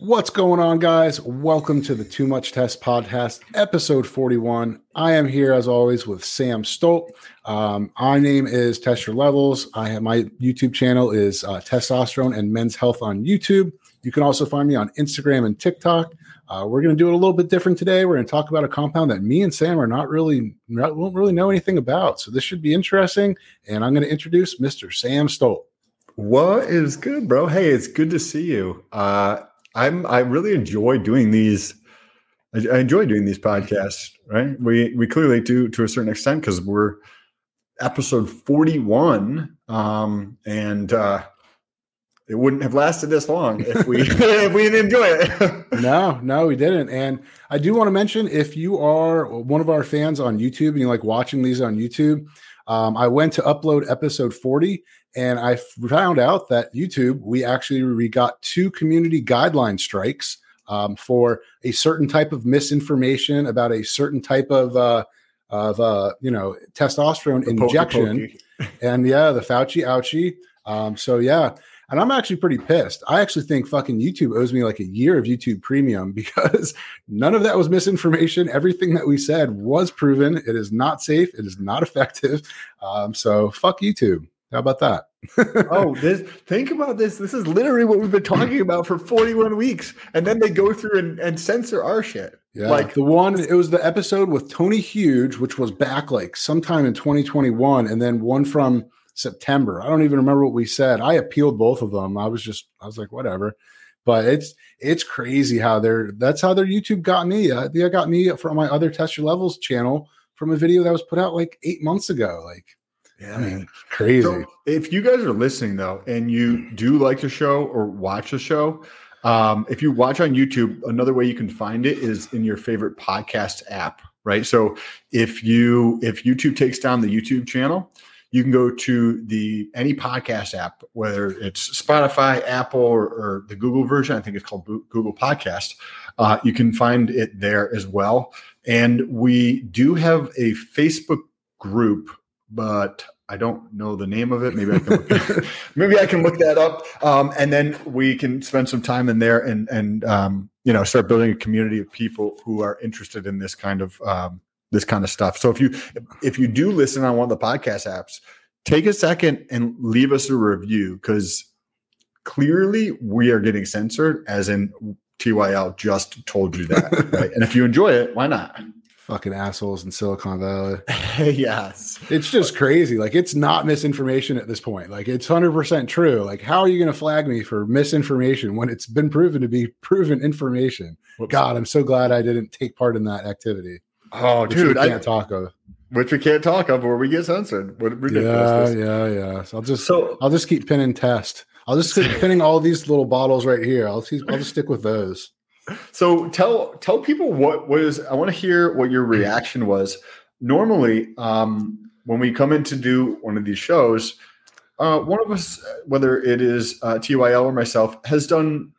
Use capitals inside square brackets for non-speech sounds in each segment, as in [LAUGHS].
What's going on, guys? Welcome to the Too Much Test Podcast, episode 41. I am here as always with Sam Stolt. Um, my name is Test Your Levels. I have my YouTube channel is uh, Testosterone and Men's Health on YouTube. You can also find me on Instagram and TikTok. Uh, we're going to do it a little bit different today. We're going to talk about a compound that me and Sam are not really not, won't really know anything about. So this should be interesting. And I'm going to introduce Mr. Sam Stolt. What is good, bro? Hey, it's good to see you. Uh, I'm I really enjoy doing these. I, I enjoy doing these podcasts. Right? We we clearly do to a certain extent because we're episode 41, um, and uh, it wouldn't have lasted this long if we [LAUGHS] [LAUGHS] if we didn't enjoy it. no, [LAUGHS] no, we didn't. And I do want to mention if you are one of our fans on YouTube and you like watching these on YouTube, um, I went to upload episode 40 and I found out that YouTube, we actually we got two community guideline strikes um, for a certain type of misinformation about a certain type of uh, of uh, you know testosterone the injection, [LAUGHS] and yeah, the Fauci ouchie. Um, so yeah, and I'm actually pretty pissed. I actually think fucking YouTube owes me like a year of YouTube premium [LAUGHS] because none of that was misinformation. Everything that we said was proven. It is not safe. It is not effective. Um, so fuck YouTube. How about that? Oh, this think about this. This is literally what we've been talking about for 41 weeks. And then they go through and, and censor our shit. Yeah. Like the one, it was the episode with Tony Huge, which was back like sometime in 2021, and then one from September. I don't even remember what we said. I appealed both of them. I was just, I was like, whatever. But it's it's crazy how they're that's how their YouTube got me. Uh, they got me from my other Test Your Levels channel from a video that was put out like eight months ago. Like yeah, I mean, crazy. So if you guys are listening though, and you do like the show or watch the show, um, if you watch on YouTube, another way you can find it is in your favorite podcast app, right? So if you if YouTube takes down the YouTube channel, you can go to the any podcast app, whether it's Spotify, Apple, or, or the Google version. I think it's called Google Podcast. Uh, you can find it there as well. And we do have a Facebook group but I don't know the name of it. Maybe I can look, [LAUGHS] maybe I can look that up, um, and then we can spend some time in there and and um, you know start building a community of people who are interested in this kind of um, this kind of stuff. So if you if you do listen on one of the podcast apps, take a second and leave us a review because clearly we are getting censored, as in TYL just told you that. [LAUGHS] right? And if you enjoy it, why not? Fucking assholes in Silicon Valley. [LAUGHS] yes. It's just crazy. Like it's not misinformation at this point. Like it's 100% true. Like how are you going to flag me for misinformation when it's been proven to be proven information? Whoops. God, I'm so glad I didn't take part in that activity. Oh, dude, I can't talk of. Which we can't talk of, or we get censored. What ridiculous! Yeah, yeah, yeah. So I'll just, so, I'll just keep pinning test. I'll just keep pinning all these little bottles right here. I'll, see, I'll just stick with those. So tell tell people what was I want to hear what your reaction was. Normally, um, when we come in to do one of these shows, uh, one of us, whether it is uh, TYL or myself, has done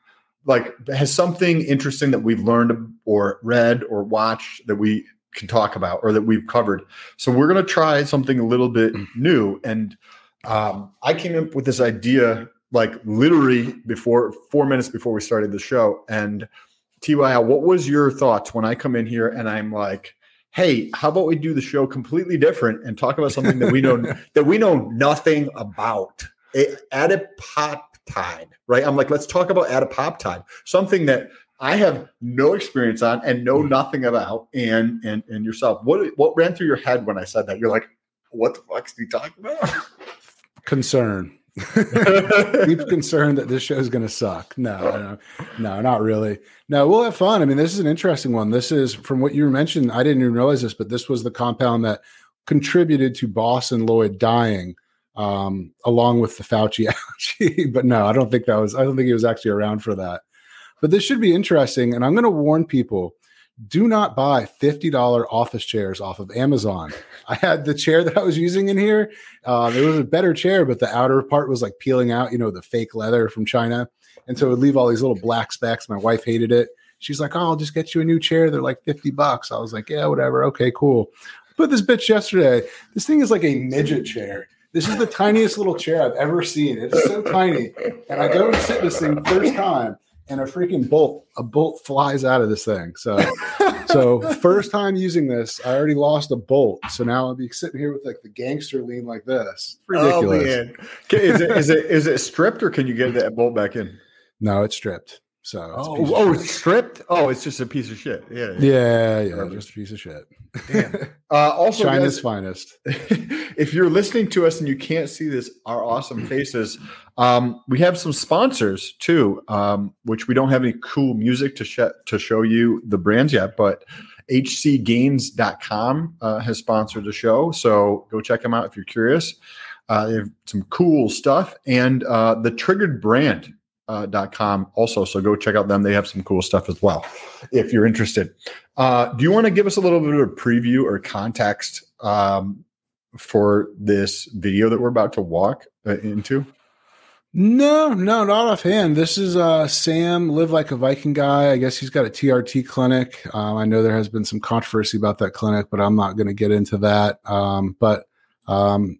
like has something interesting that we've learned or read or watched that we can talk about or that we've covered. So we're going to try something a little bit new. And um, I came up with this idea like literally before four minutes before we started the show, and TYL, what was your thoughts when I come in here and I'm like, hey, how about we do the show completely different and talk about something that we know [LAUGHS] that we know nothing about? Adipoptide, right? I'm like, let's talk about adipoptide, something that I have no experience on and know hmm. nothing about, and and and yourself. What what ran through your head when I said that? You're like, what the fuck's he talking about? Concern. [LAUGHS] Deep concerned that this show is going to suck. No, no, no, not really. No, we'll have fun. I mean, this is an interesting one. This is from what you mentioned. I didn't even realize this, but this was the compound that contributed to Boston Lloyd dying, um, along with the Fauci [LAUGHS] but no, I don't think that was. I don't think he was actually around for that. But this should be interesting, and I'm going to warn people do not buy $50 office chairs off of Amazon. I had the chair that I was using in here. Um, it was a better chair, but the outer part was like peeling out, you know, the fake leather from China. And so it would leave all these little black specks. My wife hated it. She's like, Oh, I'll just get you a new chair. They're like 50 bucks. I was like, Yeah, whatever. Okay, cool. Put this bitch yesterday. This thing is like a midget chair. This is the tiniest little chair I've ever seen. It's so tiny. And I go and sit this thing first time and a freaking bolt, a bolt flies out of this thing. So, [LAUGHS] so first time using this, I already lost a bolt. So now I'll be sitting here with like the gangster lean like this. It's ridiculous. Oh, man. Is it is it is it stripped or can you get that bolt back in? No, it's stripped. So it's Oh, piece oh, it's stripped. Oh, it's just a piece of shit. Yeah. yeah, yeah, Garbage. just a piece of shit. [LAUGHS] Uh, also, China's guys, finest. [LAUGHS] if you're listening to us and you can't see this, our awesome faces, um, we have some sponsors too, um, which we don't have any cool music to sh- to show you the brands yet, but hcgains.com uh, has sponsored the show. So go check them out if you're curious. Uh, they have some cool stuff and uh, the triggered brand. Uh, also so go check out them they have some cool stuff as well if you're interested uh, do you want to give us a little bit of a preview or context um, for this video that we're about to walk uh, into? No, no, not offhand. This is uh, Sam, live like a Viking guy. I guess he's got a TRT clinic. Um, I know there has been some controversy about that clinic, but I'm not going to get into that. Um, but um,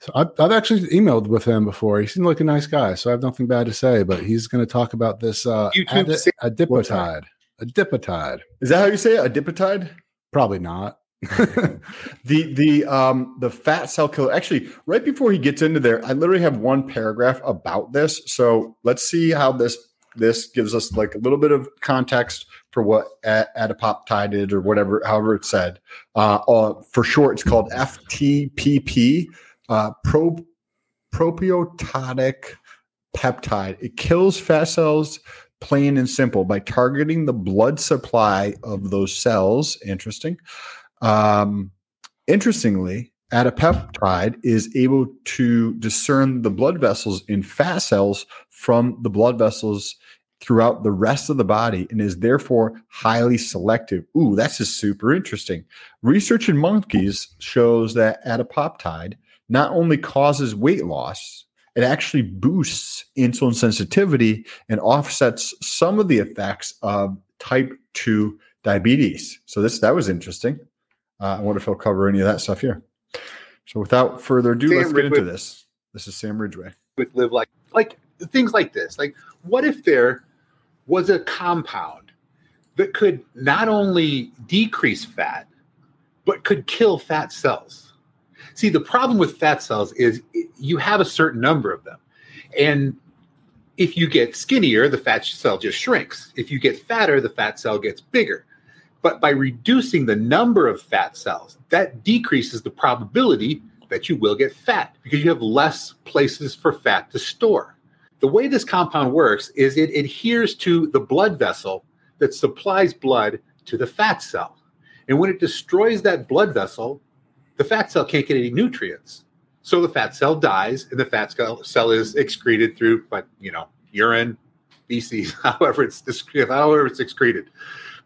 so I've, I've actually emailed with him before. He seemed like a nice guy, so I have nothing bad to say. But he's going to talk about this uh, YouTube adi- adipotide. Adipotide. Is that how you say it? Adipotide? Probably not. [LAUGHS] The the um the fat cell killer. Actually, right before he gets into there, I literally have one paragraph about this. So let's see how this this gives us like a little bit of context for what adipoptide or whatever, however it's said. Uh, uh, for short, it's called FTPP, uh, pro, proapoptotic peptide. It kills fat cells plain and simple by targeting the blood supply of those cells. Interesting. Um, interestingly, adipeptide is able to discern the blood vessels in fat cells from the blood vessels throughout the rest of the body and is therefore highly selective. Ooh, that's just super interesting. Research in monkeys shows that adipoptide not only causes weight loss, it actually boosts insulin sensitivity and offsets some of the effects of type 2 diabetes. So this that was interesting. Uh, I wonder if he'll cover any of that stuff here. So without further ado, Sam let's get into this. This is Sam Ridgway. with live like like things like this like what if there was a compound that could not only decrease fat but could kill fat cells see the problem with fat cells is you have a certain number of them and if you get skinnier the fat cell just shrinks if you get fatter the fat cell gets bigger but by reducing the number of fat cells that decreases the probability that you will get fat because you have less places for fat to store. The way this compound works is it adheres to the blood vessel that supplies blood to the fat cell. And when it destroys that blood vessel, the fat cell can't get any nutrients. So the fat cell dies and the fat cell, is excreted through, but you know, urine, feces, [LAUGHS] however it's however it's excreted.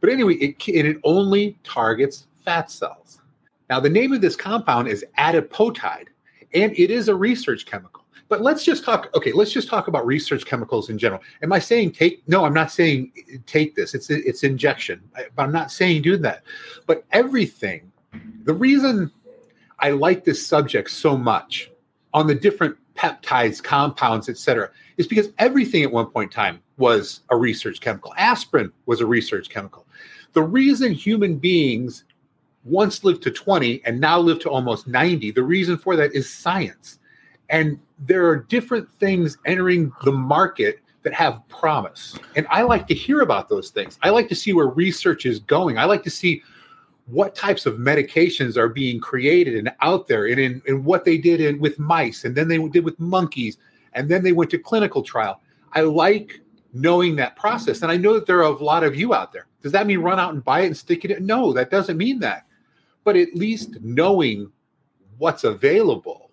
But anyway, it, it only targets fat cells. Now, the name of this compound is adipotide, and it is a research chemical. But let's just talk. Okay, let's just talk about research chemicals in general. Am I saying take? No, I'm not saying eh, take this. It's it's injection, but I'm not saying do that. But everything. The reason I like this subject so much on the different peptides, compounds, etc., is because everything at one point in time was a research chemical. Aspirin was a research chemical. The reason human beings once lived to 20 and now live to almost 90, the reason for that is science. And there are different things entering the market that have promise. And I like to hear about those things. I like to see where research is going. I like to see what types of medications are being created and out there and in, and what they did in, with mice and then they did with monkeys and then they went to clinical trial. I like knowing that process. And I know that there are a lot of you out there. Does that mean run out and buy it and stick it in? No, that doesn't mean that. But at least knowing what's available,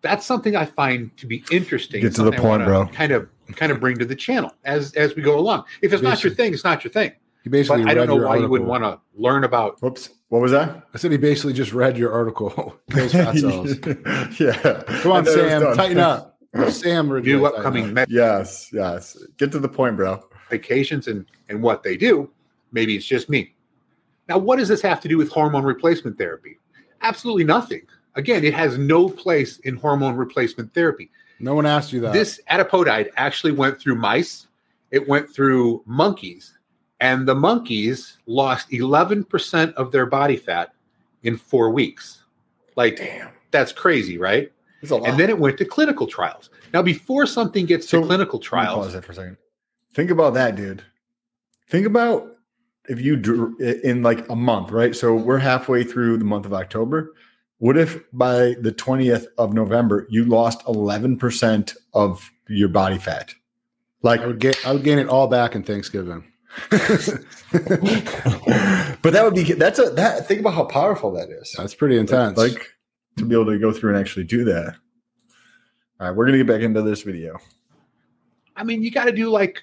that's something I find to be interesting. Get to the point, bro. Kind of kind of bring to the channel as as we go along. If it's not your thing, it's not your thing. He basically But I don't know your why you would want to learn about Whoops. What was that? I said he basically just read your article. [LAUGHS] Kills fat [LAUGHS] cells. yeah. Come on, And then it was Sam, tighten up. Sam, Ridgway, [LAUGHS] new upcoming Yes, yes. Get to the point, bro. Vacations and and what they do. Maybe it's just me. Now, what does this have to do with hormone replacement therapy? Absolutely nothing. Again, it has no place in hormone replacement therapy. No one asked you that. This adipotide actually went through mice it went through monkeys, and the monkeys lost 11% of their body fat in four weeks. Like, Damn. that's crazy, right? It's a lot. And then it went to clinical trials. Now, before something gets So, to clinical trials, Pause that for a second. Think about that, dude. Think about if you drew in like a month, right? So we're halfway through the month of October. What if by the 20th of November you lost 11% of your body fat? Like, I would get I would gain it all back in Thanksgiving. [LAUGHS] but that would be that's a that think about how powerful that is. That's pretty intense. Like to be able to go through and actually do that. All right, we're gonna get back into this video. I mean, you got to do like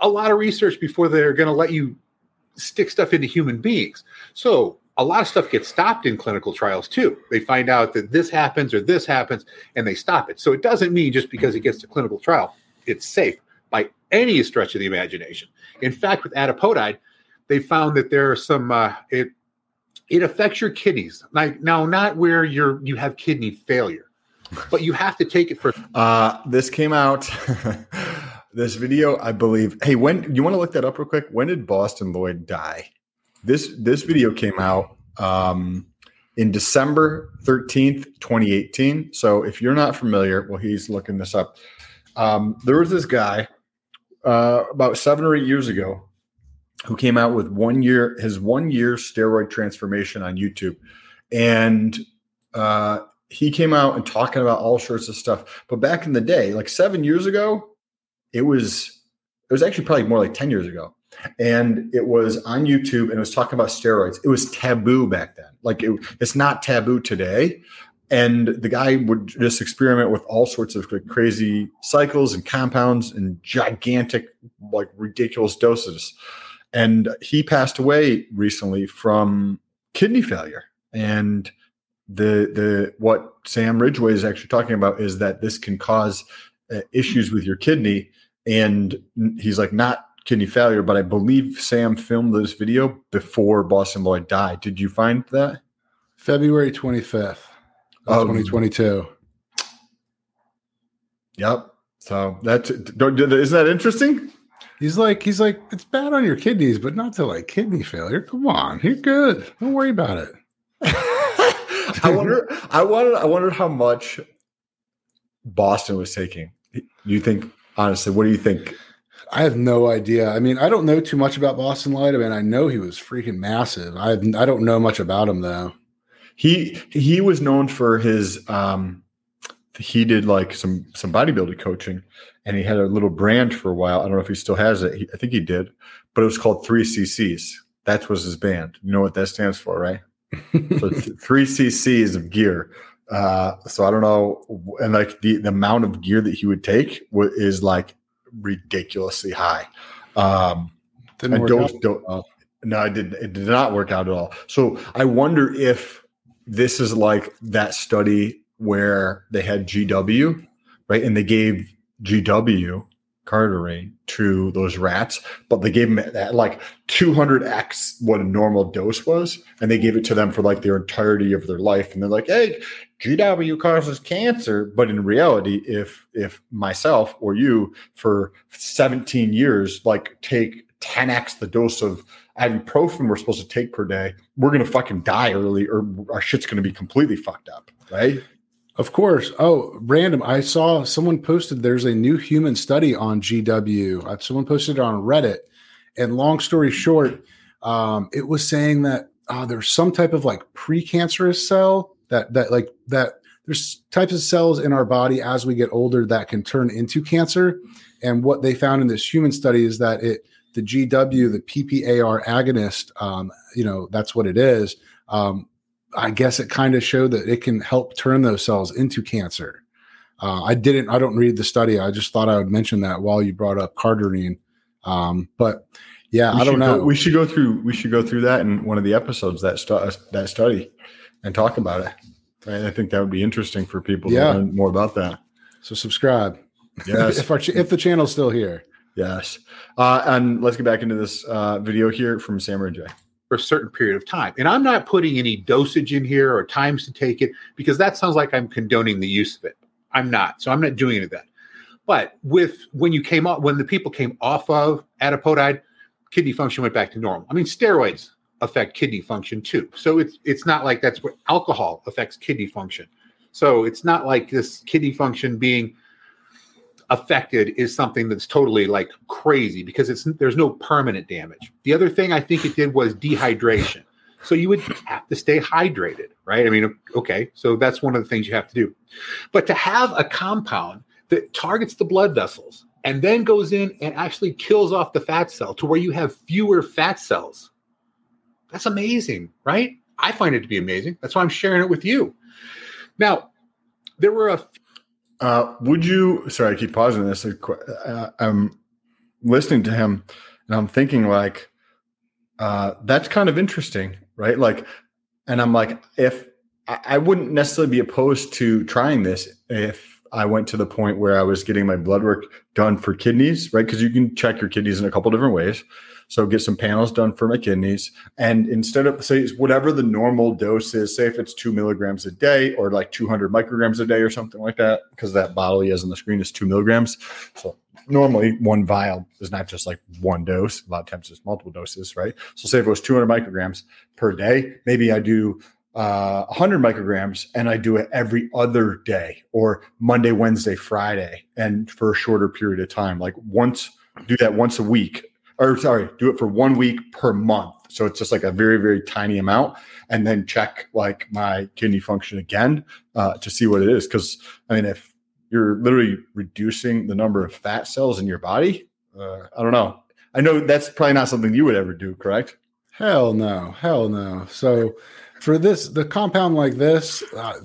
a lot of research before they're going to let you stick stuff into human beings. So a lot of stuff gets stopped in clinical trials too. They find out that this happens or this happens and they stop it. So it doesn't mean just because it gets to clinical trial, it's safe by any stretch of the imagination. In fact, with adipotide, they found that there are some uh, it it affects your kidneys. Like now, not where you're you have kidney failure, but you have to take it for Uh, this came out. [LAUGHS] this video, I believe. Hey, when you want to look that up real quick? When did Boston Lloyd die? This this video came out um, in December thirteenth, twenty eighteen. So if you're not familiar, well, he's looking this up. Um, there was this guy uh, about seven or eight years ago who came out with one year his one year steroid transformation on YouTube, and uh, he came out and talking about all sorts of stuff. But back in the day, like seven years ago, it was it was actually probably more like 10 years ago. And it was on YouTube and it was talking about steroids. It was taboo back then. Like it, it's not taboo today. And the guy would just experiment with all sorts of crazy cycles and compounds and gigantic, like ridiculous doses. And he passed away recently from kidney failure. And the the what Sam Ridgway is actually talking about is that this can cause uh, issues with your kidney, and he's like not kidney failure, but I believe Sam filmed this video before Boston Lloyd died. Did you find that? February 25th of Oh. 2022. Yep. So that's, isn't that interesting? He's like, he's like, it's bad on your kidneys, but not to like kidney failure. Come on, you're good. Don't worry about it. [LAUGHS] I wonder. I wonder. I wonder how much Boston was taking. You think honestly? What do you think? I have no idea. I mean, I don't know too much about Boston Light. I mean, I know he was freaking massive. I I don't know much about him though. He he was known for his. um He did like some some bodybuilding coaching, and he had a little brand for a while. I don't know if he still has it. He, I think he did, but it was called Three CCs. That was his band. You know what that stands for, right? so [LAUGHS] th- three cc's of gear uh so i don't know and like the, the amount of gear that he would take wa- is like ridiculously high um Didn't work don't, out don't no it did it did not work out at all so i wonder if this is like that study where they had gw right and they gave gw cardarine to those rats but they gave them at like 200x what a normal dose was and they gave it to them for like their entirety of their life and they're like hey gw causes cancer. But in reality if if myself or you for 17 years like take 10x the dose of ibuprofen we're supposed to take per day we're gonna fucking die early or our shit's gonna be completely fucked up right Of course. Oh, random. I saw someone posted there's a new human study on GW. Uh, Someone posted it on Reddit. And long story short, um, it was saying that uh, there's some type of like precancerous cell that that like that there's types of cells in our body as we get older that can turn into cancer. And what they found in this human study is that it the GW, the PPAR agonist, um, you know, that's what it is. Um, I guess it kind of showed that it can help turn those cells into cancer. Uh, I didn't, I don't read the study. I just thought I would mention that while you brought up cardarine. Um, but yeah, We I don't know. Go, we should go through. We should go through that in one of the episodes that stu- that study, and talk about it. Right? I think that would be interesting for people Yeah. to learn more about that. so subscribe. Yes, [LAUGHS] if our ch- if the channel's still here. yes. Uh, and let's get back into this uh, video here from Sam and Ridgway. For a certain period of time. And I'm not putting any dosage in here or times to take it because that sounds like I'm condoning the use of it. I'm not. So I'm not doing any of that. But with when you came off, when the people came off of adipotide, kidney function went back to normal. I mean, steroids affect kidney function too. So it's it's not like that's what alcohol affects kidney function. So it's not like this kidney function being affected is something that's totally like crazy because it's there's no permanent damage. The other thing I think it did was dehydration. So you would have to stay hydrated, right? I mean, okay, so that's one of the things you have to do. But to have a compound that targets the blood vessels and then goes in and actually kills off the fat cell to where you have fewer fat cells. That's amazing, right? I find it to be amazing. That's why I'm sharing it with you. Now, there were a. Uh, would you? Sorry, I keep pausing this. Uh, I'm listening to him, and I'm thinking like, uh, that's kind of interesting, right? Like, and I'm like, if I, I wouldn't necessarily be opposed to trying this if I went to the point where I was getting my blood work done for kidneys, right? Because you can check your kidneys in a couple different ways. So get some panels done for my kidneys. And instead of say whatever the normal dose is, say if it's two milligrams a day or like 200 micrograms a day or something like that, because that bottle he has on the screen is two milligrams. So normally one vial is not just like one dose. A lot of times it's multiple doses, right? So say if it was 200 micrograms per day, maybe I do uh, 100 micrograms and I do it every other day or Monday, Wednesday, Friday, and for a shorter period of time, like once, do that once a week, or sorry, do it for one week per month. So it's just like a very, very tiny amount, and then check like my kidney function again uh, to see what it is. Because I mean, if you're literally reducing the number of fat cells in your body, uh, I don't know. I know that's probably not something you would ever do, correct? Hell no, hell no. So for this the compound like this uh,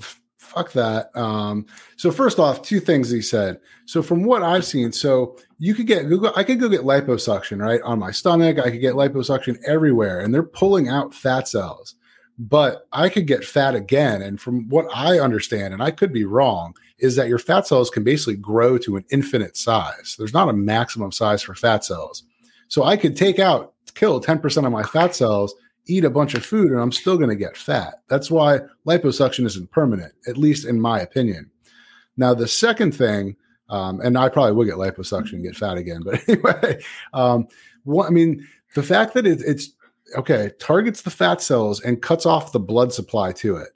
fuck that. Um so first off two things he said. So from what i've seen so you could get google i could go get liposuction right on my stomach. I could get liposuction everywhere and they're pulling out fat cells. But i could get fat again and from what i understand and i could be wrong is that your fat cells can basically grow to an infinite size. There's not a maximum size for fat cells. So i could take out kill 10% of my fat cells eat a bunch of food and I'm still going to get fat. That's why liposuction isn't permanent, at least in my opinion. Now, the second thing, um, and I probably will get liposuction and get fat again, but [LAUGHS] anyway, um, what, I mean, the fact that it, it's okay, targets the fat cells and cuts off the blood supply to it.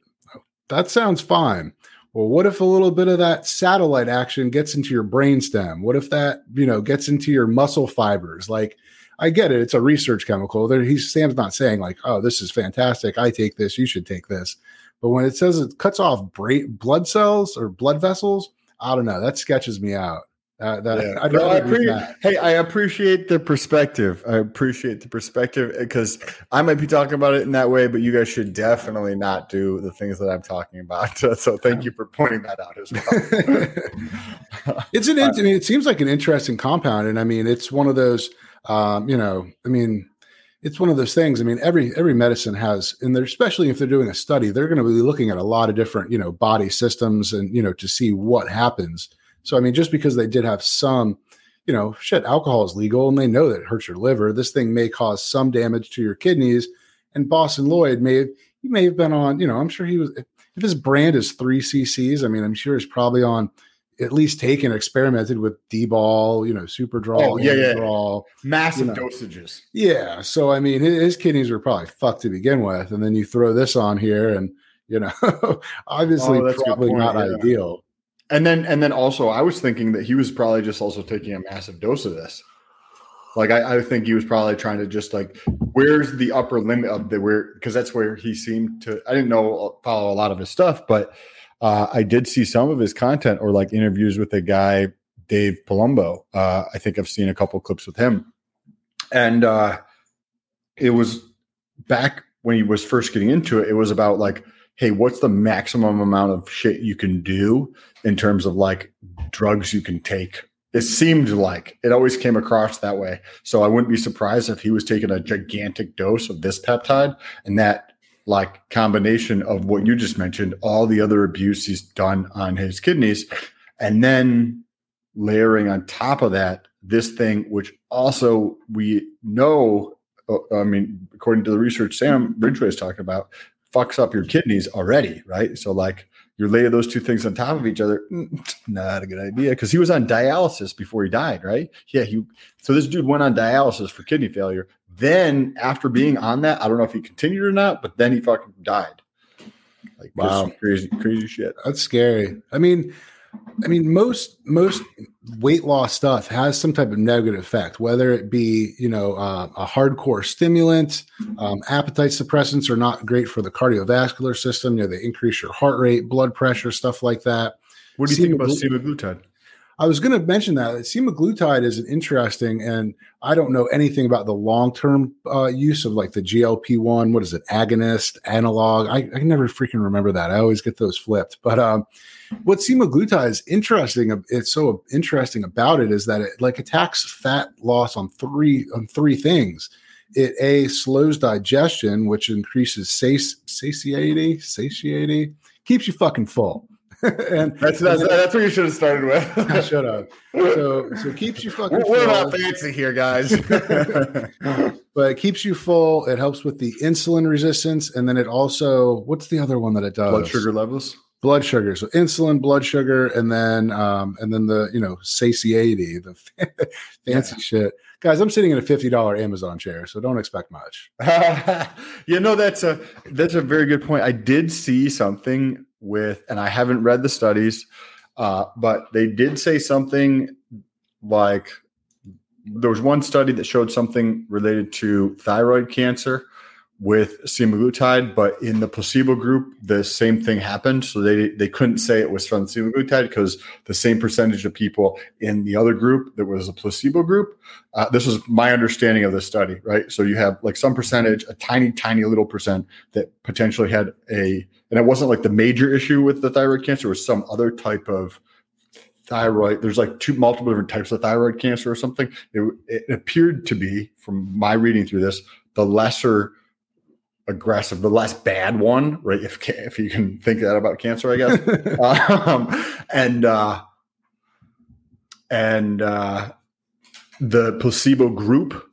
That sounds fine. Well, what if a little bit of that satellite action gets into your brainstem? What if that, you know, gets into your muscle fibers? Like, I get it. It's a research chemical. There, he's Sam's not saying like, "Oh, this is fantastic. I take this. You should take this." But when it says it cuts off bra- blood cells or blood vessels, I don't know. That sketches me out. Uh, that, yeah. I, no, I hey, I appreciate the perspective. I appreciate the perspective because I might be talking about it in that way, but you guys should definitely not do the things that I'm talking about. [LAUGHS] So thank you for pointing that out as well. [LAUGHS] it's an. [LAUGHS] I mean, it seems like an interesting compound, and I mean, it's one of those um, you know, I mean, it's one of those things. I mean, every every medicine has, and they're especially if they're doing a study, they're going to be looking at a lot of different, you know, body systems and you know to see what happens. So I mean, just because they did have some, you know, shit, alcohol is legal and they know that it hurts your liver. This thing may cause some damage to your kidneys. And Boston Lloyd may have he may have been on, you know, I'm sure he was if his brand is three CCs, I mean, I'm sure he's probably on at least taken experimented with D-bol, you know, Superdrol, oh, yeah, yeah. draw, massive you know. dosages. Yeah. So I mean, his, his, kidneys were probably fucked to begin with, and then you throw this on here, and you know, [LAUGHS] obviously oh, probably not yeah. ideal. And then and then also, I was thinking that he was probably just also taking a massive dose of this. Like I, I think he was probably trying to just like, where's the upper limit of the where because that's where he seemed to. I didn't know uh, follow a lot of his stuff, but uh, I did see some of his content or like interviews with a guy, Dave Palumbo. Uh, I think I've seen a couple clips with him. And uh, it was back when he was first getting into it, it was about like, hey, what's the maximum amount of shit you can do in terms of like drugs you can take? It seemed like it always came across that way. So I wouldn't be surprised if he was taking a gigantic dose of this peptide and that like combination of what you just mentioned, all the other abuse he's done on his kidneys, and then layering on top of that this thing, which also we know, uh, I mean, according to the research Sam Ridgway is talking about, fucks up your kidneys already, right? So like you lay those two things on top of each other, mm, [LAUGHS] not a good idea. Because he was on dialysis before he died, right? Yeah, he. So this dude went on dialysis for kidney failure. Then after being on that, I don't know if he continued or not, but then he fucking died. Like wow, crazy, crazy shit. That's scary. I mean, I mean, most most weight loss stuff has some type of negative effect, whether it be you know uh, a hardcore stimulant, um, appetite suppressants are not great for the cardiovascular system. You know, they increase your heart rate, blood pressure, stuff like that. What do you think about semaglutide? I was going to mention that semaglutide is an interesting, and I don't know anything about the long term uh, use of like the GLP one. What is it? Agonist, analog. I, I never freaking remember that. I always get those flipped. But um, what semaglutide is interesting. It's so interesting about it is that it like attacks fat loss on three on three things. It a slows digestion, which increases satiety, satiety, keeps you fucking full [LAUGHS] and that's that's, and that's what you should have started with. I should have. So so keeps you [LAUGHS] fucking. We're, we're not fancy here, guys. [LAUGHS] but it keeps you full. It helps with the insulin resistance, and then it also what's the other one that it does? Blood sugar levels. Blood sugar. So insulin, blood sugar, and then um and then the you know satiety, the fancy yeah. shit. Guys, I'm sitting in a fifty dollar Amazon chair, so don't expect much. you know that's a that's a very good point. I did see something with, and I haven't read the studies, uh, but they did say something like there was one study that showed something related to thyroid cancer with semaglutide, but in the placebo group, the same thing happened. So they they couldn't say it was from semaglutide because the same percentage of people in the other group that was a placebo group. Uh, this was my understanding of the study, right? So you have like some percentage, a tiny, tiny little percent that potentially had a, and it wasn't like the major issue with the thyroid cancer, was some other type of thyroid. There's like two multiple different types of thyroid cancer or something. It, it appeared to be, from my reading through this, the lesser aggressive, the less bad one, right? If if you can think that about cancer, I guess. [LAUGHS] um, and uh, and uh, the placebo group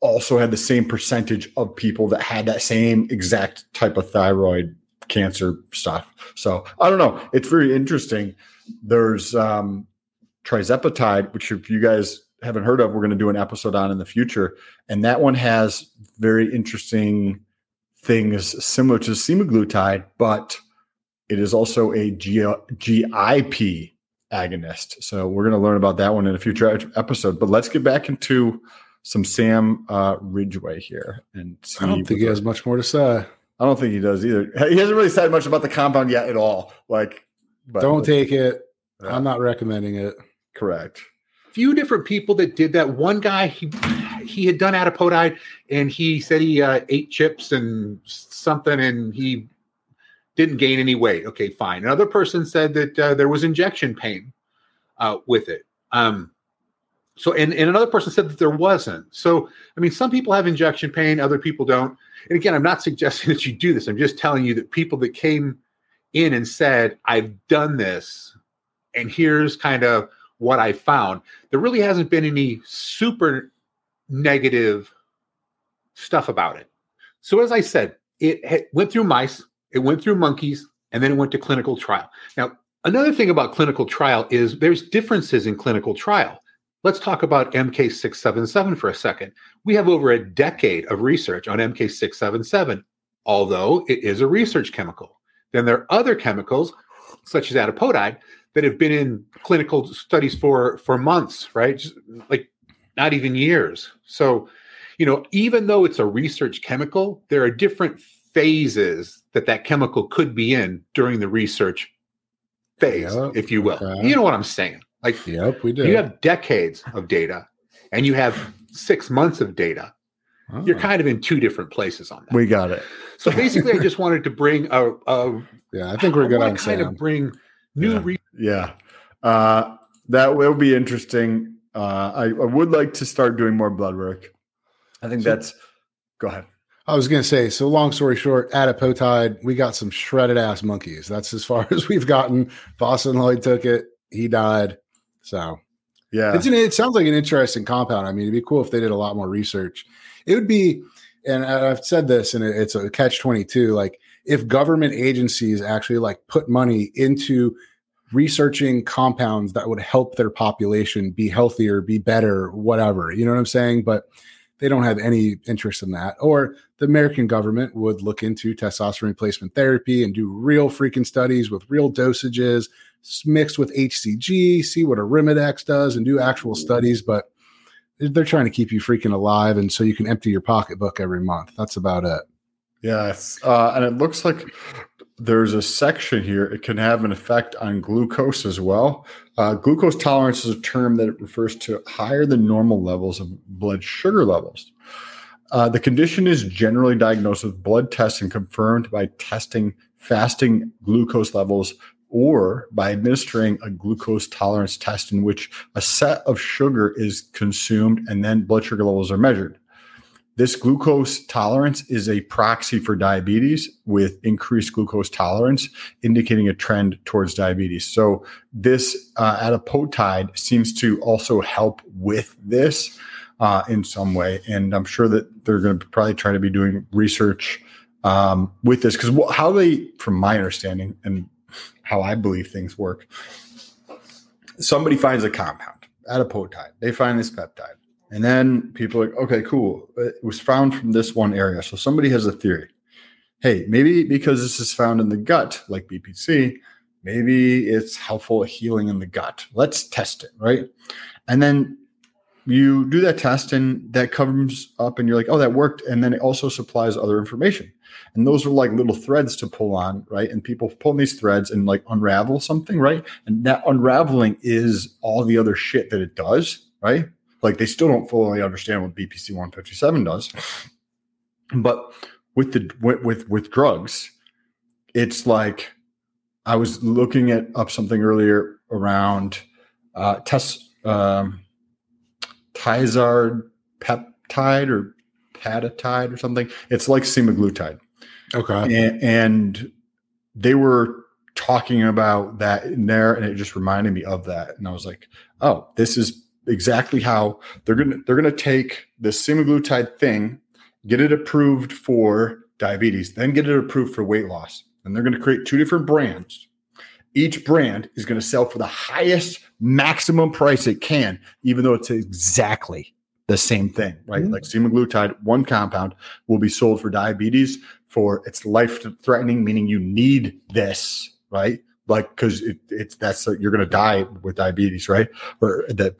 also had the same percentage of people that had that same exact type of thyroid cancer stuff. So I don't know. It's very interesting. There's um, tirzepatide, which if you guys haven't heard of, we're going to do an episode on in the future, and that one has very interesting things similar to semaglutide, but it is also a G- GIP agonist. So we're going to learn about that one in a future episode. But let's get back into some Sam uh, Ridgway here. And I don't think he has much more to say. I don't think he does either. He hasn't really said much about the compound yet at all. Like, but, don't take it. I'm not recommending it. Correct few different people that did that. One guy, he he had done adipotide, and he said he uh, ate chips and something, and he didn't gain any weight. Okay, fine. Another person said that uh, there was injection pain uh, with it. Um, so, and, and another person said that there wasn't. So, I mean, some people have injection pain, other people don't. And again, I'm not [LAUGHS] suggesting that you do this. I'm just telling you that people that came in and said, I've done this, and here's kind of what I found, there really hasn't been any super negative stuff about it. So, as I said, it went through mice, it went through monkeys, and then it went to clinical trial. Now, another thing about clinical trial is there's differences in clinical trial. Let's talk about MK677 for a second. We have over a decade of research on MK677, although it is a research chemical. Then there are other chemicals, such as adipotide, that have been in clinical studies for for months, right? Just like not even years. So, you know, even though it's a research chemical, there are different phases that that chemical could be in during the research phase, yep, if you will. Okay. You know what I'm saying? Like, yep, we do. You have decades of data, and you have six months of data. Oh. You're kind of in two different places on that. We got it. So basically, I just wanted to bring a, a [LAUGHS] yeah. I think we're good on kind Sam. of bring new yeah. Re- yeah. Uh, that will be interesting. Uh, I, I, would like to start doing more blood work. I think so, that's. Go ahead. I was going to say, so long story short, adipotide, we got some shredded ass monkeys. That's as far [LAUGHS] as we've gotten. Boston Lloyd took it. He died. So, yeah. It's an, it sounds like an interesting compound. I mean, it'd be cool if they did a lot more research. It would be, and I've said this, and it's a catch 22. Like, if government agencies actually like put money into researching compounds that would help their population be healthier, be better, whatever. You know what I'm saying? But they don't have any interest in that. Or the American government would look into testosterone replacement therapy and do real freaking studies with real dosages mixed with HCG, see what a Arimidex does and do actual studies. But they're trying to keep you freaking alive. And so you can empty your pocketbook every month. That's about it. Yes. Uh, and it looks like there's a section here. It can have an effect on glucose as well. Uh, glucose tolerance is a term that refers to higher than normal levels of blood sugar levels. Uh, the condition is generally diagnosed with blood tests and confirmed by testing fasting glucose levels or by administering a glucose tolerance test in which a set of sugar is consumed and then blood sugar levels are measured. This glucose tolerance is a proxy for diabetes with increased glucose tolerance, indicating a trend towards diabetes. So, this uh, adipotide seems to also help with this uh, in some way. And I'm sure that they're going to probably try to be doing research um, with this because how they, from my understanding and how I believe things work, somebody finds a compound, adipotide, they find this peptide and then people are like, okay, cool. It was found from this one area. So somebody has a theory. Hey, maybe because this is found in the gut, like BPC, maybe it's helpful healing in the gut. Let's test it, right? And then you do that test and that comes up and you're like, oh, that worked. And then it also supplies other information. And those are like little threads to pull on, right? And people pull these threads and like unravel something, right? And that unraveling is all the other shit that it does, right? Like they still don't fully understand what BPC 157 does. But with the with, with with drugs, it's like I was looking at up something earlier around uh test um Tizard peptide or patatide or something. It's like semaglutide. Okay. And, and they were talking about that in there and it just reminded me of that and i was like oh this is exactly how they're gonna they're gonna take this semaglutide thing, get it approved for diabetes, then get it approved for weight loss, and they're gonna create two different brands. Each brand is going to sell for the highest maximum price it can, even though it's exactly the same thing, right? Mm-hmm. Like semaglutide, one compound will be sold for diabetes for it's life threatening, meaning you need this, right? Like because it, it's that's you're going to die with diabetes, right? Or that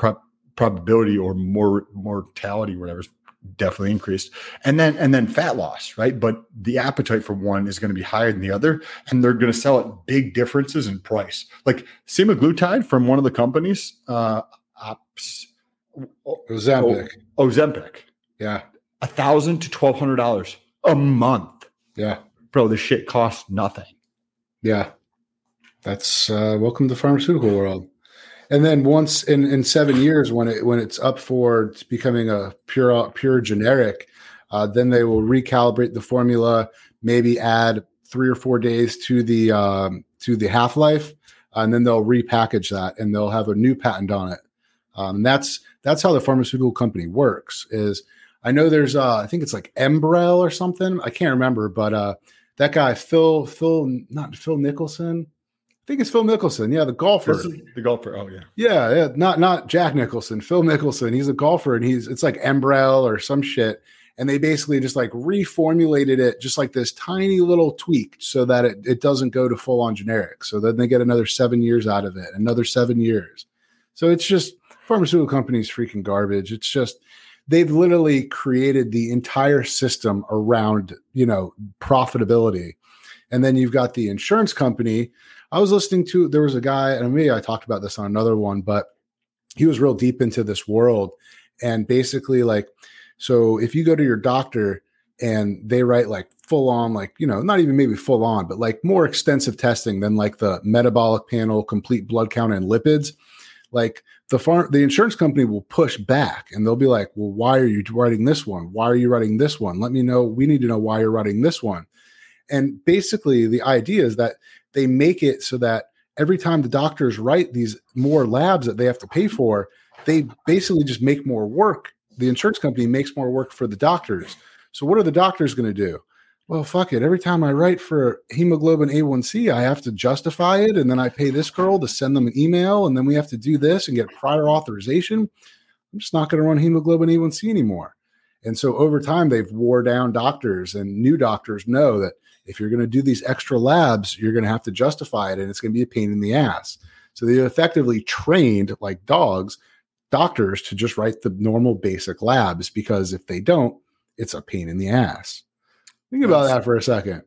probability or more mortality, whatever, is definitely increased. And then and then fat loss, right? But the appetite for one is going to be higher than the other, and they're going to sell at big differences in price. Like semaglutide from one of the companies, uh, Ops, Ozempic. Oh, Ozempic. Yeah, a thousand to twelve hundred dollars a month. Yeah, bro, this shit costs nothing. Yeah, that's uh, welcome to the pharmaceutical world. And then once in, in seven years, when it when it's up for becoming a pure pure generic, uh, then they will recalibrate the formula, maybe add three or four days to the um, to the half life, and then they'll repackage that and they'll have a new patent on it. Um, that's that's how the pharmaceutical company works. Is I know there's uh, I think it's like Enbrel or something. I can't remember, but uh, that guy Phil Phil not Phil Nicholson think it's Phil Mickelson. Yeah, the golfer. the golfer. Oh yeah. Yeah, yeah. Not not Jack Nicholson. Phil Mickelson. He's a golfer, and he's it's like Enbrel or some shit. And they basically just like reformulated it, just like this tiny little tweak, so that it, it doesn't go to full on generic. So then they get another seven years out of it, another seven years. So it's just pharmaceutical companies freaking garbage. It's just they've literally created the entire system around you know profitability, and then you've got the insurance company I was listening to there was a guy, and maybe I talked about this on another one, but he was real deep into this world. And basically, like, so if you go to your doctor and they write like full on, like, you know, not even maybe full on, but like more extensive testing than like the metabolic panel, complete blood count, and lipids, like the farm, the insurance company will push back and they'll be like, well, why are you writing this one? Why are you writing this one? Let me know. We need to know why you're writing this one. And basically, the idea is that they make it so that every time the doctors write these more labs that they have to pay for, they basically just make more work. The insurance company makes more work for the doctors. So what are the doctors going to do? well, fuck it. Every time I write for hemoglobin A1C, I have to justify it. And then I pay this girl to send them an email. And then we have to do this and get prior authorization. I'm just not going to run hemoglobin A1C anymore. And so over time, they've wore down doctors, and new doctors know that if you're going to do these extra labs, you're going to have to justify it, and it's going to be a pain in the ass. So they effectively trained like dogs, doctors to just write the normal basic labs because if they don't, it's a pain in the ass. Think about That's- that for a second.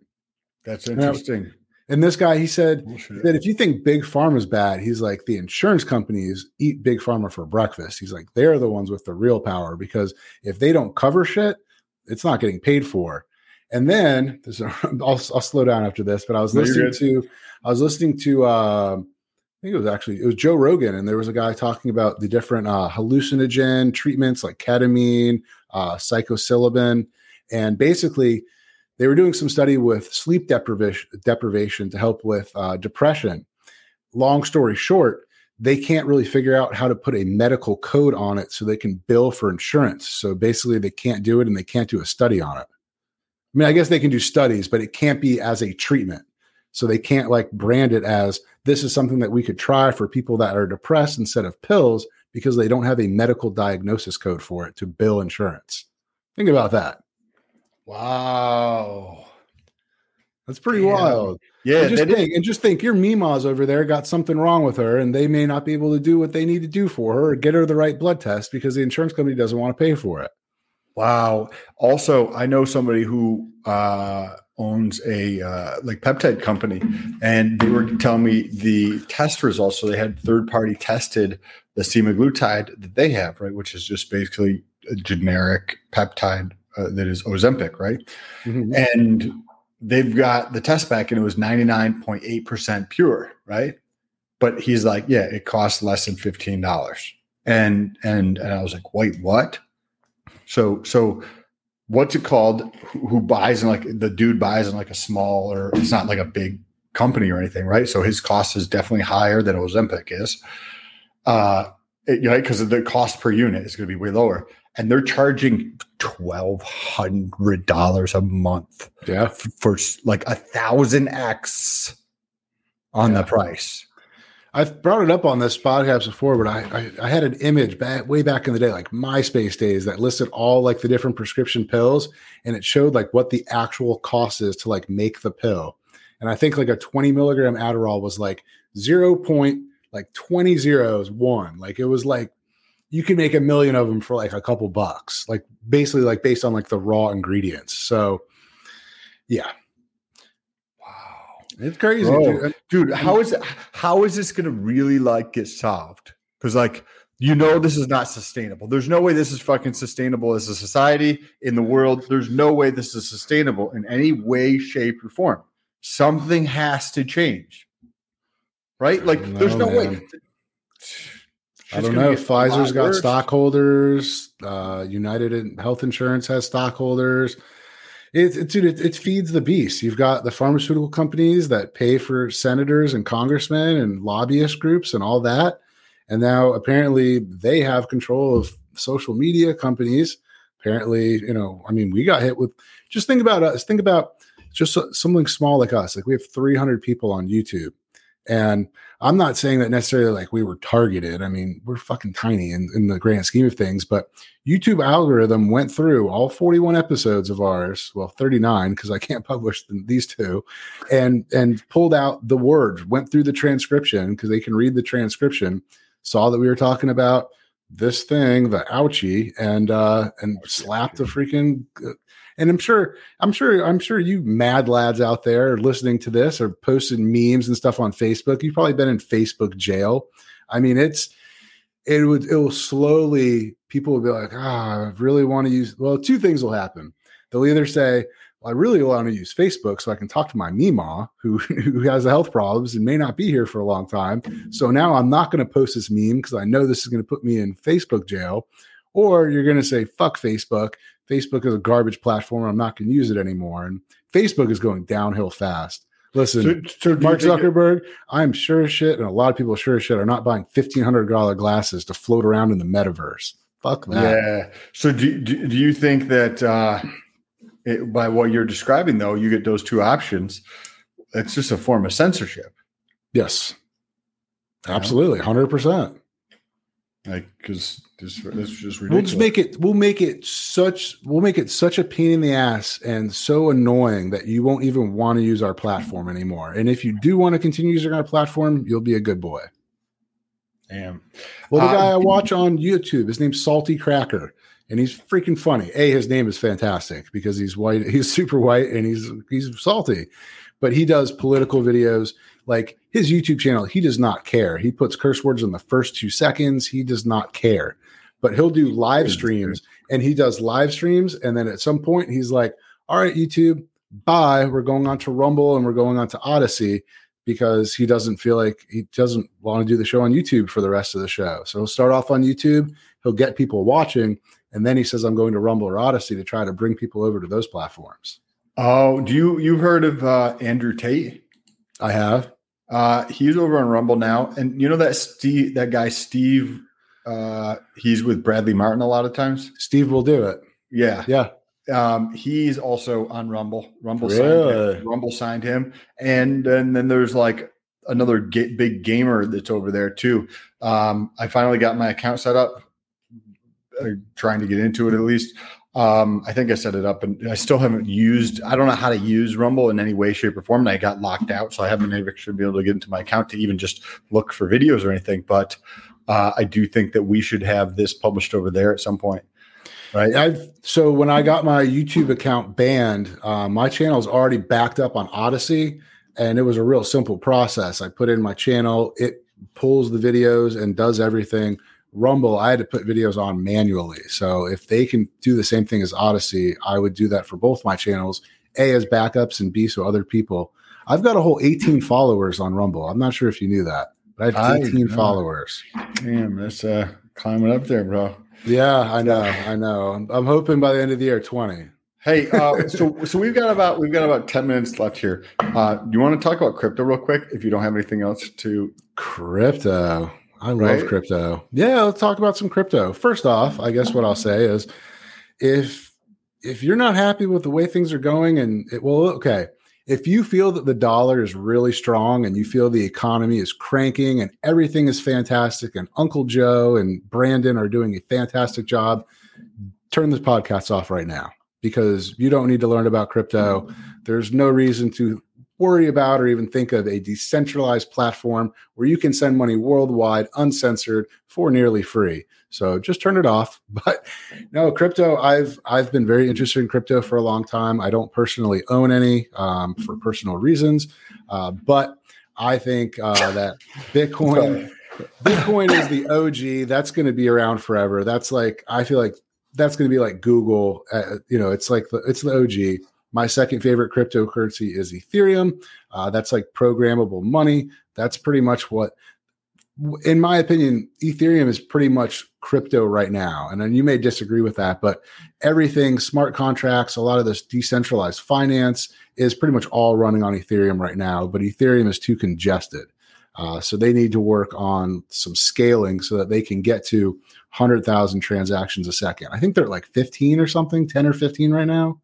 That's interesting. And this guy, he said that if you think big pharma's bad, he's like the insurance companies eat big pharma for breakfast. He's like they're the ones with the real power because if they don't cover shit, it's not getting paid for. And then this, [LAUGHS] I'll, I'll slow down after this, but I was No, listening to I was listening to uh, I think it was actually it was Joe Rogan, and there was a guy talking about the different uh, hallucinogen treatments like ketamine, uh, psilocybin, and basically they were doing some study with sleep deprivation deprivation to help with uh, depression. Long story short, they can't really figure out how to put a medical code on it so they can bill for insurance. So basically, they can't do it, and they can't do a study on it. I mean, I guess they can do studies, but it can't be as a treatment. So they can't like brand it as this is something that we could try for people that are depressed instead of pills because they don't have a medical diagnosis code for it to bill insurance. Think about that. Wow. That's pretty wild. Yeah, and just think, and just think, your Mima's over there got something wrong with her, and they may not be able to do what they need to do for her or get her the right blood test because the insurance company doesn't want to pay for it. Wow. Also, I know somebody who uh, owns a uh, like peptide company, and they were telling me the test results. So they had third party tested the semaglutide that they have, right, which is just basically a generic peptide uh, that is Ozempic, right? And they've got the test back, and it was ninety nine point eight percent pure, right? But he's like, yeah, it costs less than fifteen dollars, and and and I was like, wait, what? So so what's it called? Who, buys in like the dude buys in like a small or it's not like a big company or anything, right? So his cost is definitely higher than Ozempic is. Uh it, right, because the cost per unit is going to be way lower. And they're charging twelve hundred dollars a month Yeah. f- for like a thousand X on Yeah. the price. I've brought it up on this podcast before, but I, I, I had an image back way back in the day, like MySpace days, that listed all like the different prescription pills, and it showed like what the actual cost is to like make the pill. And I think like a 20 milligram Adderall was like zero point like 20 zeros one. Like it was like you could make a million of them for like a couple bucks, like basically like based on like the raw ingredients. So yeah. It's crazy. Dude. dude how is it how is this gonna really like get solved because like you know this is not sustainable there's no way this is fucking sustainable as a society in the world there's no way this is sustainable in any way shape or form something has to change right like don't there's know, no way man. I don't know. Pfizer's got worse. stockholders. Uh, United Health Insurance has stockholders. It, it, dude, it, it feeds the beast. You've got the pharmaceutical companies that pay for senators and congressmen and lobbyist groups and all that. And now apparently they have control of social media companies. Apparently, you know, I mean, we got hit with just think about us. Think about just something small like us. Like we have 300 people on YouTube. And I'm not saying that necessarily like we were targeted. I mean, we're fucking tiny in, in the grand scheme of things, but YouTube algorithm went through all 41 episodes of ours, well, 39 because I can't [LAUGHS] publish th- these two, and and pulled out the words, went through the transcription because they can read the transcription, saw that we were talking about this thing, the ouchie, and uh and slapped the freaking and I'm sure, I'm sure, I'm sure you mad lads out there are listening to this or posting memes and stuff on Facebook. You've probably been in Facebook jail. I mean, it's it would it will slowly people will be like, ah, I really want to use. Well, two things will happen. They'll either say, I really want to use Facebook so I can talk to my Mima who [LAUGHS] who has health problems and may not be here for a long time. So now I'm not going to post this meme because I know this is going to put me in Facebook jail. Or you're going to say, fuck Facebook. Facebook is a garbage platform. I'm not going to use it anymore. And Facebook is going downhill fast. Listen, So- so Mark Zuckerberg, I'm sure shit, and a lot of people sure as shit are not buying $1,500 glasses to float around in the metaverse. Fuck that. Yeah. So do, do do you think that uh it, by what you're describing, though, you get those two options. It's just a form of censorship. Yes, absolutely, hundred percent. Like, because this, this is just ridiculous. We'll just make it. We'll make it such. We'll make it such a pain in the ass and so annoying that you won't even want to use our platform anymore. And if you do want to continue using our platform, you'll be a good boy. Damn. Well, the Uh, guy I watch on YouTube, his name's Salty Cracker, and he's freaking funny. A, his name is fantastic because he's white. [LAUGHS] He's super white and he's he's salty, but he does political videos. Like his YouTube channel, he does not care. He puts curse words in the first two seconds. He does not care, but he'll do live streams and he does live streams. And then at some point, he's like, "All right, YouTube, bye. We're going on to Rumble and we're going on to Odysee." because he doesn't feel like he doesn't want to do the show on YouTube for the rest of the show. So he'll start off on YouTube, he'll get people watching, and then he says, I'm going to Rumble or Odysee to try to bring people over to those platforms. Oh, do you you've heard of uh, Andrew Tate? I have. Uh, he's over on Rumble now, and you know that Steve, that guy Steve, uh, he's with Bradley Martin a lot of times. Steve will do it. Yeah, Yeah. um, he's also on Rumble. Rumble Really? signed him. Rumble signed him, and then then there's like another ga- big gamer that's over there too. Um, I finally got my account set up, uh, trying to get into it at least. Um, I think I set it up, and I still haven't used. I don't know how to use Rumble in any way, shape, or form. And I got locked out, so I haven't been able to be able to get into my account to even just look for videos or anything. But uh, I do think that we should have this published over there at some point, right? I've so when I got my YouTube account banned, uh, my channel is already backed up on Odysee, and it was a real simple process. I put in my channel, it pulls the videos and does everything. Rumble, I had to put videos on manually. So if they can do the same thing as Odysee, I would do that for both my channels. A as backups and B so other people. I've got a whole 18 followers on Rumble. I'm not sure if you knew that, but I I have 18 know. followers. Damn, that's uh, climbing up there, bro. Yeah, I know, I know. I'm, hoping by the end of the year 20. Hey, uh, so so we've got about we've got about ten minutes left here. Uh, do you want to talk about crypto real quick? If you don't have anything else to, Crypto. I love Right? crypto. Yeah, let's talk about some crypto. First off, I guess what I'll say is if if you're not happy with the way things are going and it well okay, if you feel that the dollar is really strong and you feel the economy is cranking and everything is fantastic and Uncle Joe and Brandon are doing a fantastic job, turn this podcast off right now because you don't need to learn about crypto. There's no reason to worry about or even think of a decentralized platform where you can send money worldwide uncensored for nearly free. So just turn it off. [LAUGHS] But no, crypto. I've I've been very interested in crypto for a long time. I don't personally own any um, for personal reasons, uh, but I think uh, that Bitcoin Bitcoin is the OG. That's going to be around forever. That's like I feel like that's going to be like Google. Uh, you know, it's like the, it's the OG. My second favorite cryptocurrency is Ethereum. Uh, that's like programmable money. That's pretty much what, in my opinion, Ethereum is pretty much crypto right now. And then you may disagree with that, but everything, smart contracts, a lot of this decentralized finance is pretty much all running on Ethereum right now. But Ethereum is too congested. Uh, so they need to work on some scaling so that they can get to 100,000 transactions a second. I think they're like 15 or something, 10 or 15 right now,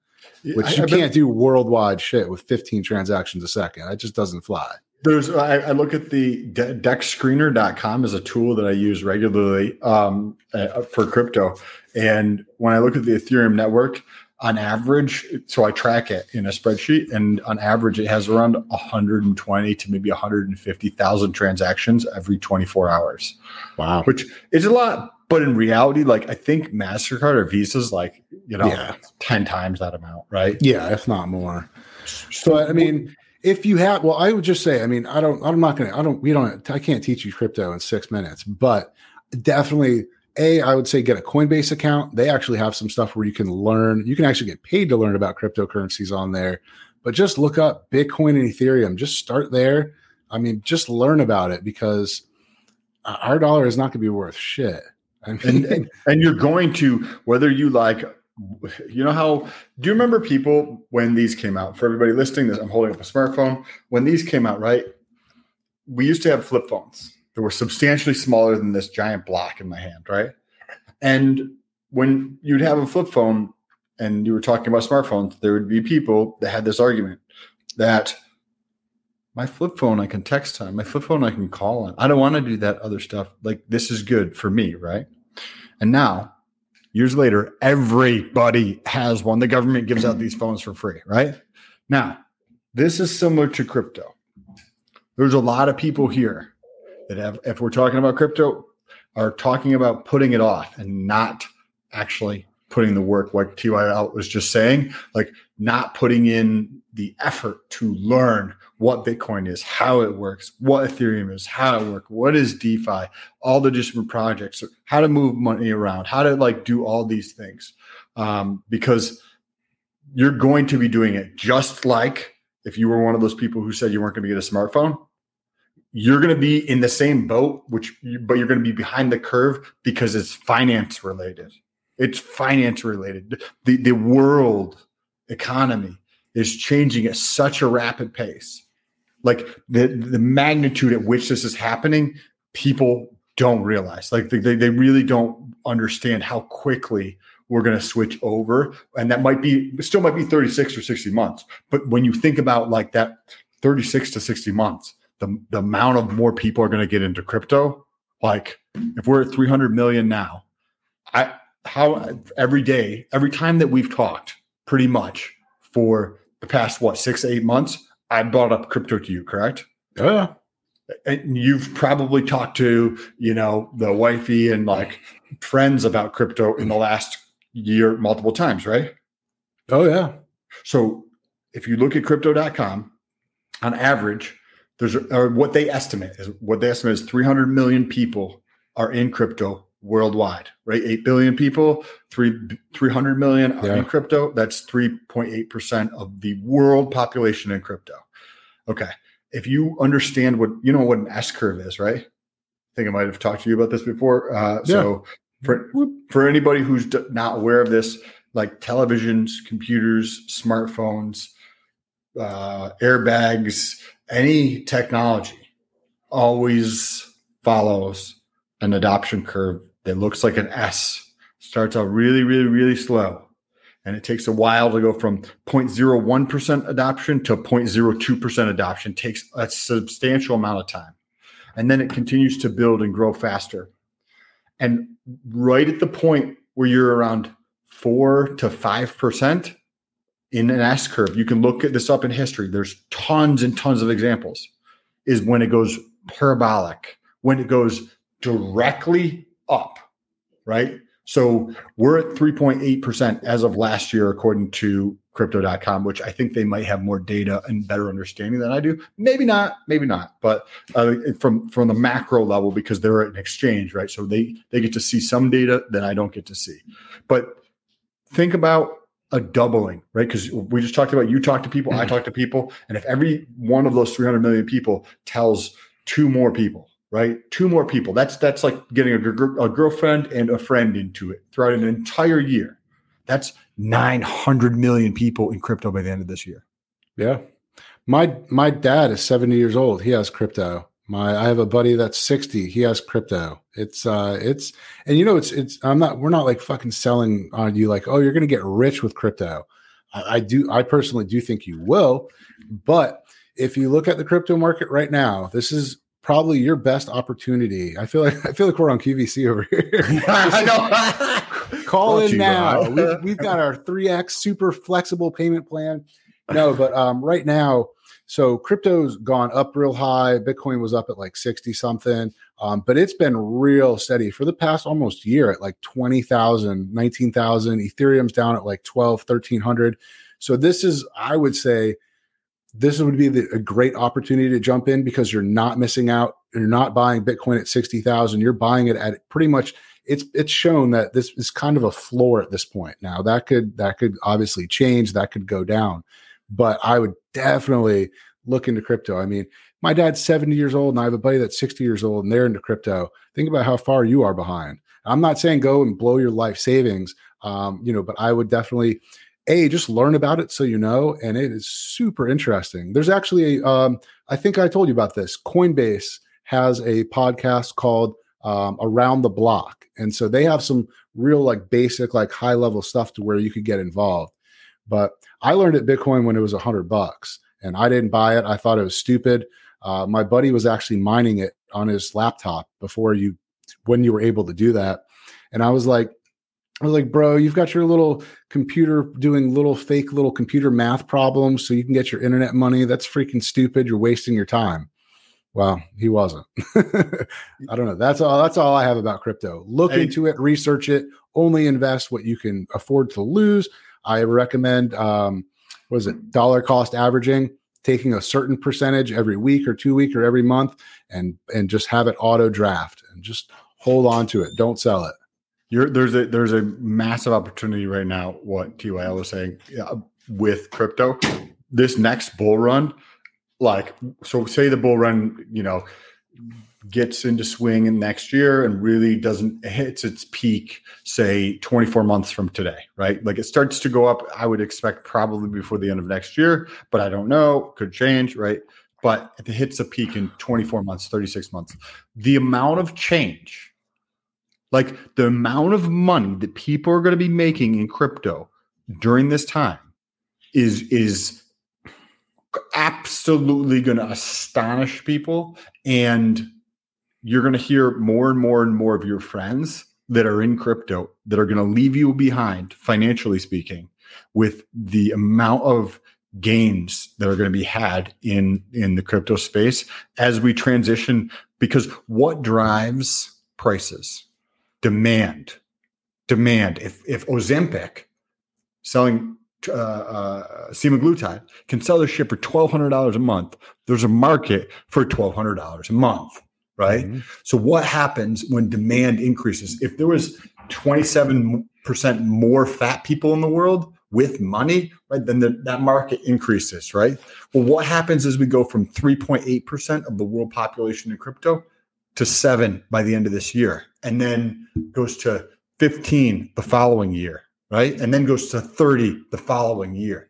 which I- you I've can't do worldwide shit with 15 transactions a second. That just doesn't fly. There's I, I look at the de- dexscreener.com as a tool that I use regularly um, uh, for crypto. And when I look at the Ethereum network, on average, so I track it in a spreadsheet, and on average, it has around 120 to maybe 150,000 transactions every 24 hours, Wow. which is a lot. But in reality, like I think Mastercard or Visa's like you know Yeah. 10 times that amount, right? Yeah, if not more. So I mean, if you have, well, I would just say, I mean, I don't, I'm not going to, I don't, we don't, I can't teach you crypto in six minutes, but definitely, a, I would say get a Coinbase account. They actually have some stuff where you can learn. You can actually get paid to learn about cryptocurrencies on there. But just look up Bitcoin and Ethereum. Just start there. I mean, just learn about it because our dollar is not going to be worth shit. I mean, and, and and you're going to whether you like you know how do you remember people when these came out? For everybody listening this i'm holding up a smartphone. When these came out right we used to have flip phones that were substantially smaller than this giant block in my hand right? And when you'd have a flip phone and you were talking about smartphones, there would be people that had this argument that my flip phone I can text on, my flip phone I can call on. I don't want to do that other stuff. Like this is good for me, right? And now, years later, everybody has one. The government gives out these phones for free, right? Now, this is similar to crypto. There's a lot of people here that have, if we're talking about crypto, are talking about putting it off and not actually putting the work, like TYL was just saying, like not putting in the effort to learn what Bitcoin is, how it works, what Ethereum is, how it works, what is DeFi, all the different projects, how to move money around, how to like do all these things. Um, because you're going to be doing it just like if you were one of those people who said you weren't going to get a smartphone, you're going to be in the same boat, which, but you're going to be behind the curve because it's finance related. It's finance related. The, the world economy is changing at such a rapid pace. Like the, the magnitude at which this is happening, people don't realize. Like they, they really don't understand how quickly we're going to switch over. And that might be, still might be 36 or 60 months. But when you think about like that 36 to 60 months, the, the amount of more people are going to get into crypto, like if we're at 300 million now, I, how every day, every time that we've talked pretty much for the past, what, six, eight months, I brought up crypto to you, correct? Yeah. And you've probably talked to, you know, the wifey and like friends about crypto in the last year multiple times, right? Oh, yeah. So if you look at crypto.com, on average, there's or what they estimate is what they estimate is 300 million people are in crypto worldwide, right? 8 billion people, 3 300 million yeah. in crypto. That's 3.8% of the world population in crypto. Okay. If you understand what you know what an S curve is, right? I think I might have talked to you about this before. Uh, yeah. So for for anybody who's not aware of this, like televisions, computers, smartphones, uh, airbags, any technology always follows an adoption curve that looks like an S. Starts out really, really, really slow. And it takes a while to go from 0.01% adoption to 0.02% adoption. Takes a substantial amount of time. And then it continues to build and grow faster. And right at the point where you're around four to 5% in an S curve, you can look at this up in history. There's tons and tons of examples, is when it goes parabolic, when it goes directly up, right? So we're at 3.8% as of last year, according to crypto.com, which I think they might have more data and better understanding than I do. Maybe not, maybe not, but uh, from from the macro level, because they're an exchange, right? So they they get to see some data that I don't get to see. But think about a doubling, right? Because we just talked about you talk to people, mm-hmm. I talk to people, and if every one of those 300 million people tells two more people right? Two more people. That's that's like getting a, a girlfriend and a friend into it throughout an entire year. That's 900 million people in crypto by the end of this year. Yeah. My my dad is 70 years old. He has crypto. My I have a buddy that's 60. He has crypto. It's uh it's and you know it's it's I'm not we're not like fucking selling on you like, oh, you're gonna get rich with crypto. I, I do I personally do think you will, but if you look at the crypto market right now, this is probably your best opportunity. I feel like I feel like we're on QVC over here. [LAUGHS] I know. Call in now. We've, we've, got our 3x super flexible payment plan. No, but um, right now, so crypto's gone up real high. Bitcoin was up at like 60 something. Um, but it's been real steady for the past almost year at like 20,000, 19,000. Ethereum's down at like 12, 1300. So this is, I would say, this would be the, a great opportunity to jump in because you're not missing out. You're not buying Bitcoin at 60,000. You're buying it at pretty much it's it's shown that this is kind of a floor at this point. Now that could that could obviously change, that could go down. But I would definitely look into crypto. I mean, my dad's 70 years old and I have a buddy that's 60 years old and they're into crypto. Think about how far you are behind. I'm not saying go and blow your life savings, um, you know, but I would definitely a just learn about it so you know and it is super interesting there's actually a um, I think i told you about this coinbase has a podcast called um, around the block and so they have some real like basic, like high level stuff to where you could get involved. But I learned at Bitcoin when it was a hundred bucks, and I didn't buy it. I thought it was stupid. Uh, my buddy was actually mining it on his laptop before you, when you were able to do that, and I was like, I was like, bro, you've got your little computer doing little fake little computer math problems so you can get your internet money. That's freaking stupid. You're wasting your time. Well, he wasn't. [LAUGHS] I don't know. That's all. That's all I have about crypto. Look hey. into it, research it. Only invest what you can afford to lose. I recommend. Um, was it dollar cost averaging? Taking a certain percentage every week or two week or every month, and and just have it auto draft and just hold on to it. Don't sell it. You're, there's a there's a massive opportunity right now. What TYL was saying with crypto, this next bull run like so say the bull run you know gets into swing in next year and really doesn't hits its peak say 24 months from today right like it starts to go up i would expect probably before the end of next year but i don't know could change right but if it hits a peak in 24 months 36 months the amount of change like the amount of money that people are going to be making in crypto during this time is is absolutely going to astonish people. And you're going to hear more and more and more of your friends that are in crypto that are going to leave you behind financially speaking with the amount of gains that are going to be had in in the crypto space as we transition. Because what drives prices demand demand if if ozempic selling uh, uh, semaglutide can sell their shit for twelve hundred dollars a month. There's a market for twelve hundred dollars a month, right? Mm-hmm. So what happens when demand increases? If there was twenty seven percent more fat people in the world with money, right? Then the, that market increases, right? Well, what happens is we go from three point eight percent of the world population in crypto to seven by the end of this year, and then goes to fifteen the following year right? And then goes to 30 the following year.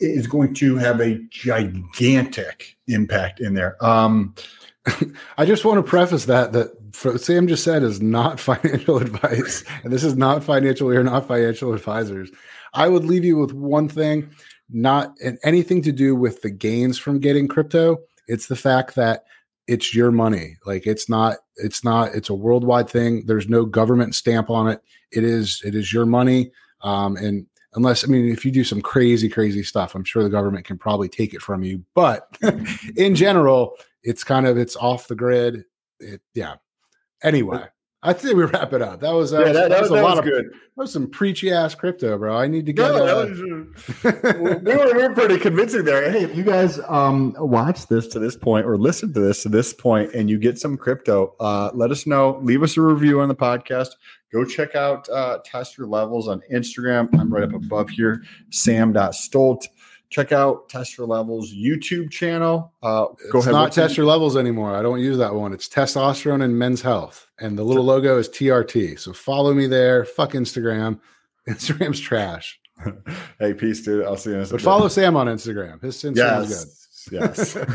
It is going to have a gigantic impact in there. Um, [LAUGHS] I just want to preface that that Sam just said is not [LAUGHS] financial advice, and this is not financial. We are not financial advisors. I would leave you with one thing, not anything to do with the gains from getting crypto. It's the fact that it's your money. Like it's not. It's not. It's a worldwide thing. There's no government stamp on it. It is. It is your money. Um, and unless, I mean, if you do some crazy, crazy stuff, I'm sure the government can probably take it from you. But [LAUGHS] in general, it's kind of it's off the grid. It, yeah. Anyway, I think we wrap it up. That was that, yeah, that, that was, that a lot of good. That was some preachy ass crypto, bro. I need to get. No, uh, was, we, were, we were pretty convincing there. Hey, if you guys um, watch this to this point or listen to this to this point, and you get some crypto, uh, let us know. Leave us a review on the podcast. Go check out uh, Test Your Levels on Instagram. I'm right up above here. Sam.stolt check out Test Your Levels YouTube channel. Uh, go it's ahead. Not Test Your Levels anymore. I don't use that one. It's Testosterone and Men's Health, and the little logo is TRT. So follow me there. Fuck Instagram. [LAUGHS] Instagram's trash. [LAUGHS] hey, peace, dude. I'll see you in a second. But follow Sam on Instagram. His Instagram's yes. good. Yes. [LAUGHS]